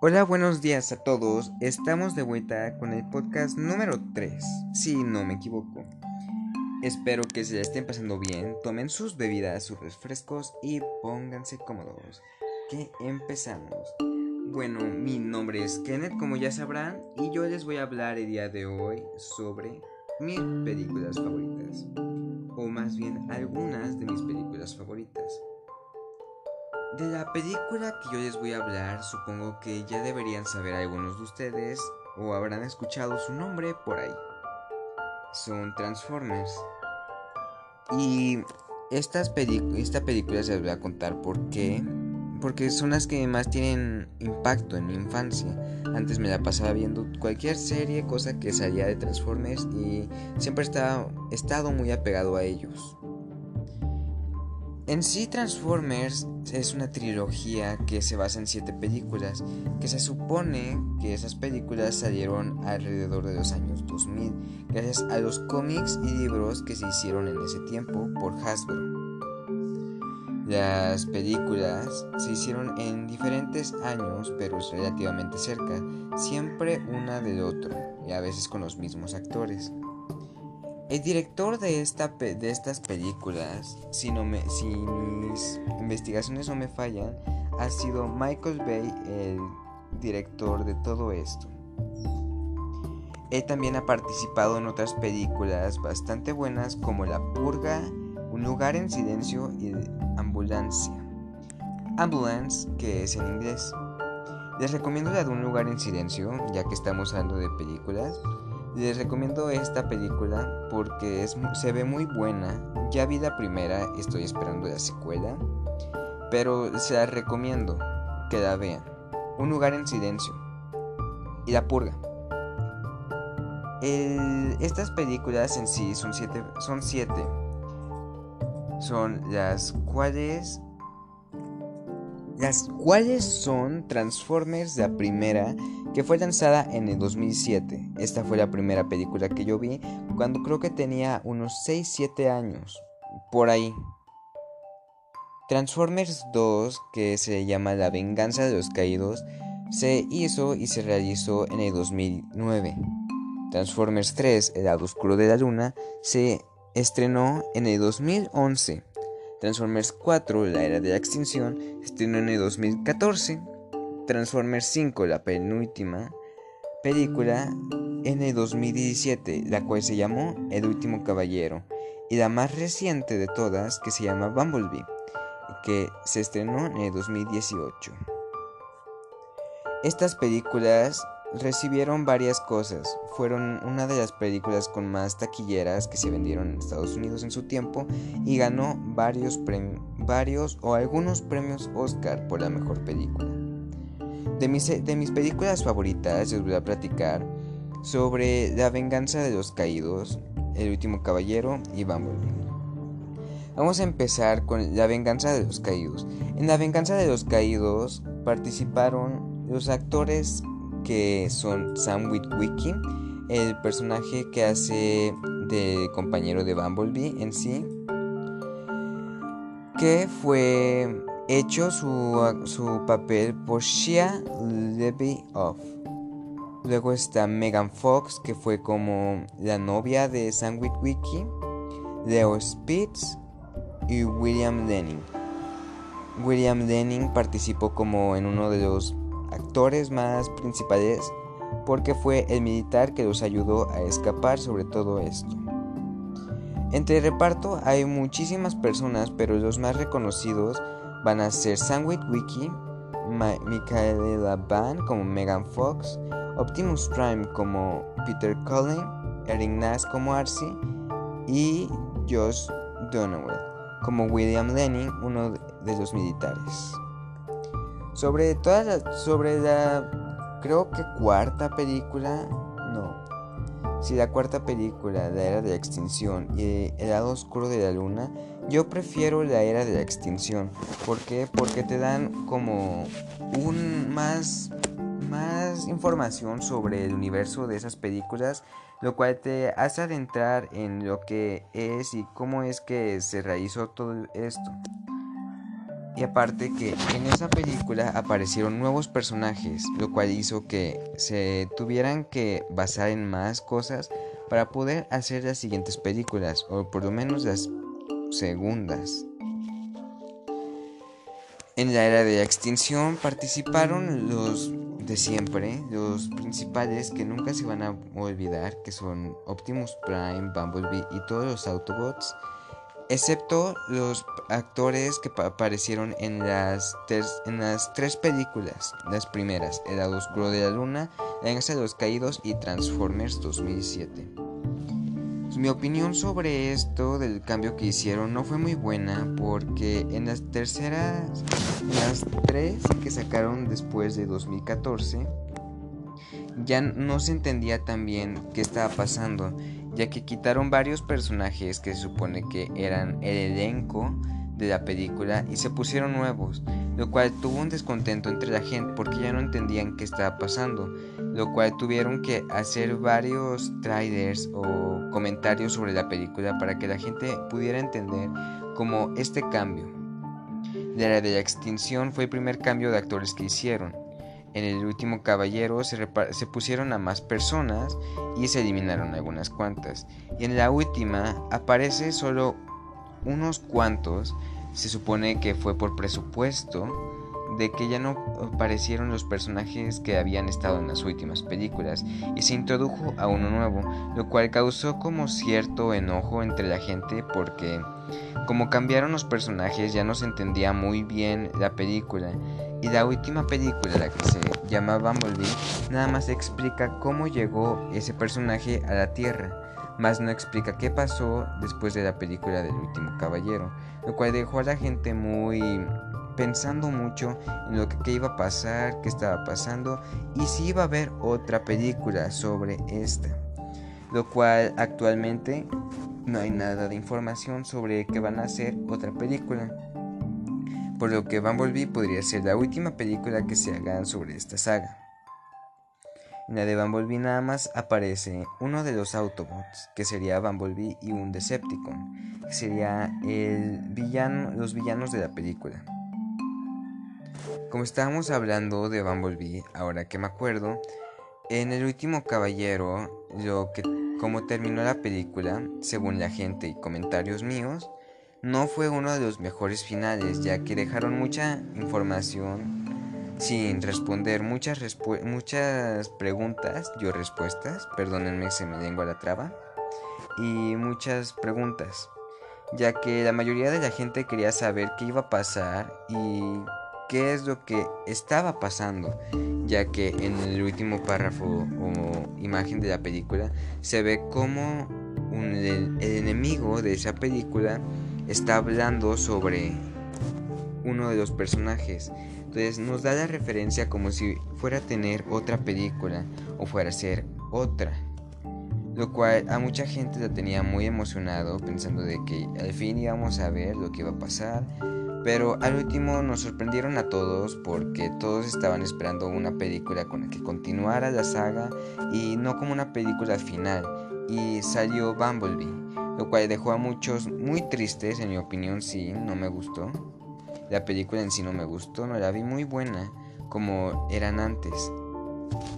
Hola, buenos días a todos. Estamos de vuelta con el podcast número 3, si no me equivoco. Espero que se la estén pasando bien, tomen sus bebidas, sus refrescos y pónganse cómodos. Que empezamos. Bueno, mi nombre es Kenneth, como ya sabrán, y yo les voy a hablar el día de hoy sobre mis películas favoritas. De la película que yo les voy a hablar, supongo que ya deberían saber algunos de ustedes o habrán escuchado su nombre por ahí. Son Transformers. Y estas esta película se las voy a contar por qué. Porque son las que más tienen impacto en mi infancia. Antes me la pasaba viendo cualquier serie, cosa que salía de Transformers y siempre he estado muy apegado a ellos. En sí Transformers es una trilogía que se basa en siete películas, que se supone que esas películas salieron alrededor de los años 2000, gracias a los cómics y libros que se hicieron en ese tiempo por Hasbro. Las películas se hicieron en diferentes años, pero relativamente cerca, siempre una del otro, y a veces con los mismos actores. El director de, esta, de estas películas, si, no si mis investigaciones no me fallan, ha sido Michael Bay, el director de todo esto. Él también ha participado en otras películas bastante buenas como La Purga, Un lugar en silencio y Ambulancia. Ambulance, que es en inglés. Les recomiendo la de Un lugar en silencio, ya que estamos hablando de películas. Les recomiendo esta película porque es, se ve muy buena. Ya vi la primera, estoy esperando la secuela. Pero se la recomiendo que la vean. Un lugar en silencio. Y la purga. estas películas en sí son siete, son siete. Son las cuales las cuales son Transformers la primera, que fue lanzada en el 2007. Esta fue la primera película que yo vi cuando creo que tenía unos 6-7 años, por ahí. Transformers 2, que se llama La venganza de los caídos, se hizo y se realizó en el 2009. Transformers 3, El lado oscuro de la luna, se estrenó en el 2011. Transformers 4, la era de la extinción, estrenó en el 2014. Transformers 5, la penúltima película, en el 2017, la cual se llamó El último caballero. Y la más reciente de todas, que se llama Bumblebee, que se estrenó en el 2018. Estas películas recibieron varias cosas. Fueron una de las películas con más taquilleras que se vendieron en Estados Unidos en su tiempo y ganó varios varios o algunos premios Oscar por la mejor película. De mis, de mis películas favoritas les voy a platicar sobre La venganza de los caídos, El último caballero y Bumblebee. Vamos a empezar con La venganza de los caídos. En La venganza de los caídos participaron los actores que son Sam Witwicky, el personaje que hace de compañero de Bumblebee en sí, que fue hecho su, su papel por Shia Levy Off. Luego está Megan Fox, que fue como la novia de Sam Witwicky, Leo Spitz y William Denning. William Denning participó como en uno de los más principales porque fue el militar que los ayudó a escapar sobre todo esto. Entre el reparto hay muchísimas personas, pero los más reconocidos van a ser Sandwich Wiki, Michaela Van como Megan Fox, Optimus Prime como Peter Cullen, Eric Nash como Arcee y Josh Donowell como William Lenning, uno de los militares. Sobre toda la, sobre la creo que cuarta película, no. Si la cuarta película, la era de la extinción y el lado oscuro de la luna, yo prefiero la era de la extinción. ¿Por qué? Porque te dan como un más más información sobre el universo de esas películas, lo cual te hace adentrar en lo que es y cómo es que se realizó todo esto. Y aparte que en esa película aparecieron nuevos personajes, lo cual hizo que se tuvieran que basar en más cosas para poder hacer las siguientes películas, o por lo menos las segundas. En la era de la extinción participaron los de siempre, los principales que nunca se van a olvidar, que son Optimus Prime, Bumblebee y todos los Autobots, excepto los actores que aparecieron en las, en las tres películas, las primeras, El lado oscuro de la luna, La de los caídos y Transformers 2007. Mi opinión sobre esto del cambio que hicieron no fue muy buena porque en las terceras, las tres que sacaron después de 2014, ya no se entendía tan bien qué estaba pasando, ya que quitaron varios personajes que se supone que eran el elenco de la película y se pusieron nuevos, lo cual tuvo un descontento entre la gente porque ya no entendían qué estaba pasando, lo cual tuvieron que hacer varios trailers o comentarios sobre la película para que la gente pudiera entender como este cambio. La de la extinción fue el primer cambio de actores que hicieron. En el último caballero se, se pusieron a más personas y se eliminaron algunas cuantas. Y en la última aparece solo unos cuantos, se supone que fue por presupuesto, de que ya no aparecieron los personajes que habían estado en las últimas películas y se introdujo a uno nuevo, lo cual causó como cierto enojo entre la gente porque como cambiaron los personajes ya no se entendía muy bien la película y la última película, la que se llama Bumblebee, nada más explica cómo llegó ese personaje a la Tierra más no explica qué pasó después de la película del último caballero, lo cual dejó a la gente muy pensando mucho en lo que, iba a pasar, qué estaba pasando y si iba a haber otra película sobre esta, lo cual actualmente no hay nada de información sobre que van a hacer otra película. Por lo que Bumblebee podría ser la última película que se haga sobre esta saga. En la de Bumblebee nada más aparece uno de los Autobots, que sería Bumblebee y un Decepticon, que sería el villano, los villanos de la película. Como estábamos hablando de Bumblebee, ahora que me acuerdo, en el último caballero, lo que como terminó la película, según la gente y comentarios míos, no fue uno de los mejores finales, ya que dejaron mucha información sin responder muchas, muchas preguntas, yo respuestas, perdónenme se me lengua la traba, y muchas preguntas, ya que la mayoría de la gente quería saber qué iba a pasar y qué es lo que estaba pasando, ya que en el último párrafo o imagen de la película se ve como el enemigo de esa película está hablando sobre uno de los personajes entonces nos da la referencia como si fuera a tener otra película o fuera a ser otra. Lo cual a mucha gente la tenía muy emocionado pensando de que al fin íbamos a ver lo que iba a pasar. Pero al último nos sorprendieron a todos porque todos estaban esperando una película con la que continuara la saga y no como una película final. Y salió Bumblebee, lo cual dejó a muchos muy tristes, en mi opinión sí, no me gustó. La película en sí no me gustó, no la vi muy buena como eran antes.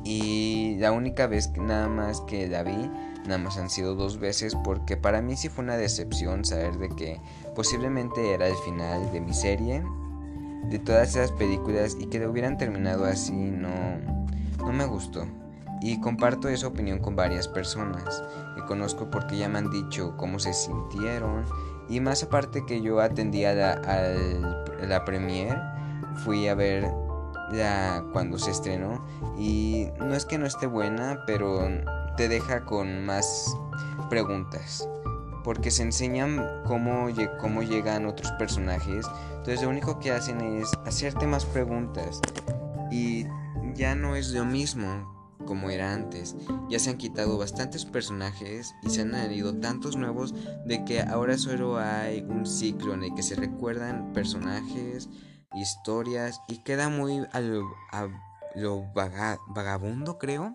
Y la única vez que nada más que la vi, nada más han sido dos veces porque para mí sí fue una decepción saber de que posiblemente era el final de mi serie, de todas esas películas y que lo hubieran terminado así no, no me gustó. Y comparto esa opinión con varias personas que conozco porque ya me han dicho cómo se sintieron y más aparte que yo atendía a la premiere, fui a ver la, cuando se estrenó y no es que no esté buena, pero te deja con más preguntas. Porque se enseñan cómo, cómo llegan otros personajes. Entonces lo único que hacen es hacerte más preguntas. Y ya no es lo mismo como era antes. Ya se han quitado bastantes personajes y se han añadido tantos nuevos de que ahora solo hay un ciclo en el que se recuerdan personajes, historias y queda muy a lo, vagabundo creo.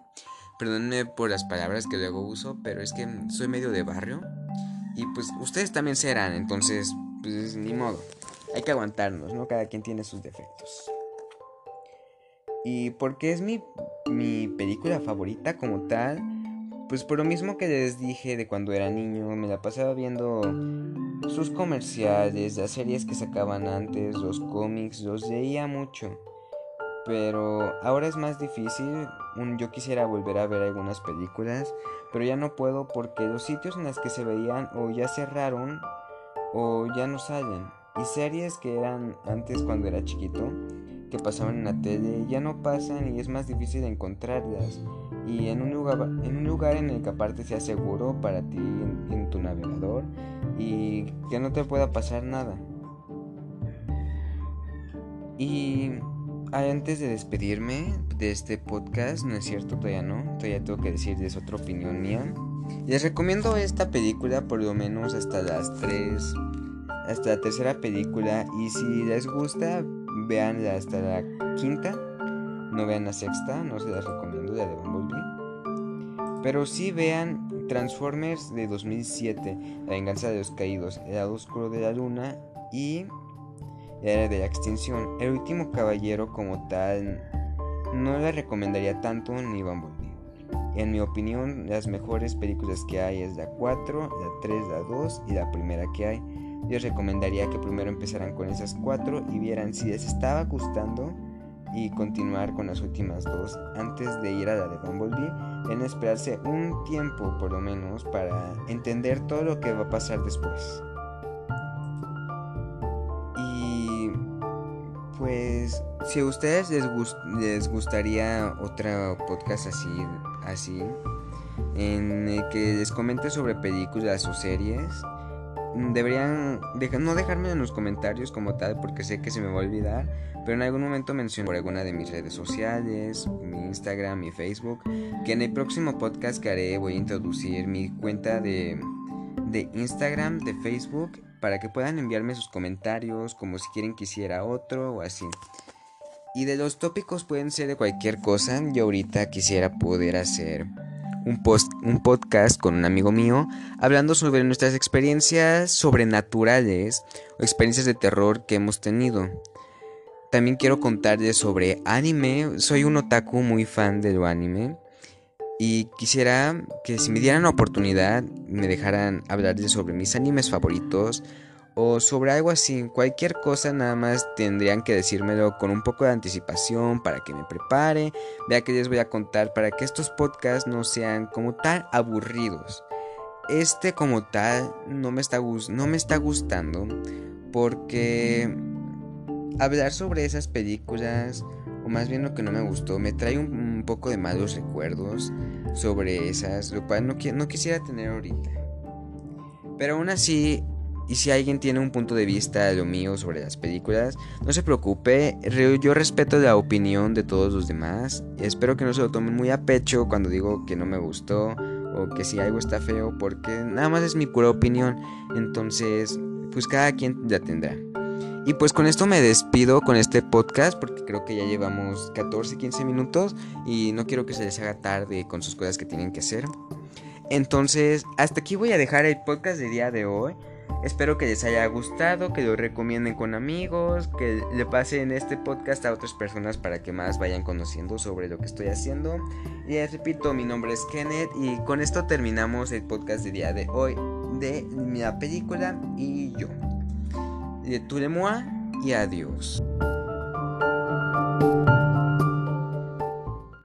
Perdónenme por las palabras que luego uso, pero es que soy medio de barrio y pues ustedes también serán, entonces pues ni modo. hay que aguantarnos, ¿no? Cada quien tiene sus defectos. ¿Y por qué es mi, mi película favorita como tal? Pues por lo mismo que les dije de cuando era niño, me la pasaba viendo sus comerciales, las series que sacaban antes, los cómics, los leía mucho. Pero ahora es más difícil, yo quisiera volver a ver algunas películas, pero ya no puedo porque los sitios en los que se veían o ya cerraron o ya no salen. Y series que eran antes cuando era chiquito, que pasaban en la tele, ya no pasan y es más difícil encontrarlas. Y en un lugar en, un lugar en el que aparte sea seguro para ti en tu navegador y que no te pueda pasar nada. Y antes de despedirme de este podcast, no es cierto, todavía no, todavía tengo que decirles otra opinión mía. Les recomiendo esta película por lo menos hasta las 3, hasta la tercera película y si les gusta, veanla hasta la quinta, no vean la sexta, no se las recomiendo, la de Bumblebee. Pero sí vean Transformers de 2007, La venganza de los caídos, El lado oscuro de la luna y era de la extinción. El último caballero como tal no le recomendaría tanto ni Bumblebee. En mi opinión, las mejores películas que hay es la 4, la 3, la 2 y la primera que hay. Yo recomendaría que primero empezaran con esas 4 y vieran si les estaba gustando y continuar con las últimas dos antes de ir a la de Bumblebee en esperarse un tiempo por lo menos para entender todo lo que va a pasar después. Pues si a ustedes les, les gustaría otra podcast así, así, en el que les comente sobre películas o series, deberían no dejarme en los comentarios como tal porque sé que se me va a olvidar, pero en algún momento menciono por alguna de mis redes sociales, mi Instagram, mi Facebook, que en el próximo podcast que haré voy a introducir mi cuenta de, de Instagram, de Facebook para que puedan enviarme sus comentarios, como si quieren que hiciera otro o así. Y de los tópicos pueden ser de cualquier cosa. Yo ahorita quisiera poder hacer un, post, un podcast con un amigo mío hablando sobre nuestras experiencias sobrenaturales o experiencias de terror que hemos tenido. También quiero contarles sobre anime. Soy un otaku muy fan de lo anime. Y quisiera que si me dieran la oportunidad me dejaran hablarles sobre mis animes favoritos o sobre algo así, cualquier cosa nada más tendrían que decírmelo con un poco de anticipación para que me prepare, vea que les voy a contar para que estos podcasts no sean como tan aburridos. Este como tal no me está, no me está gustando porque hablar sobre esas películas o más bien lo que no me gustó, me trae un, poco de malos recuerdos sobre esas, lo cual no, no quisiera tener ahorita. Pero aún así, y si alguien tiene un punto de vista de lo mío sobre las películas, no se preocupe, yo respeto la opinión de todos los demás. Espero que no se lo tomen muy a pecho cuando digo que no me gustó o que si algo está feo, porque nada más es mi pura opinión. Entonces, pues cada quien la tendrá. Y pues con esto me despido con este podcast porque creo que ya llevamos 14, 15 minutos y no quiero que se les haga tarde con sus cosas que tienen que hacer. Entonces, hasta aquí voy a dejar el podcast de día de hoy. Espero que les haya gustado, que lo recomienden con amigos, que le pasen este podcast a otras personas para que más vayan conociendo sobre lo que estoy haciendo. Y les repito, mi nombre es Kenneth y con esto terminamos el podcast de día de hoy de mi película y yo. De mois et adios.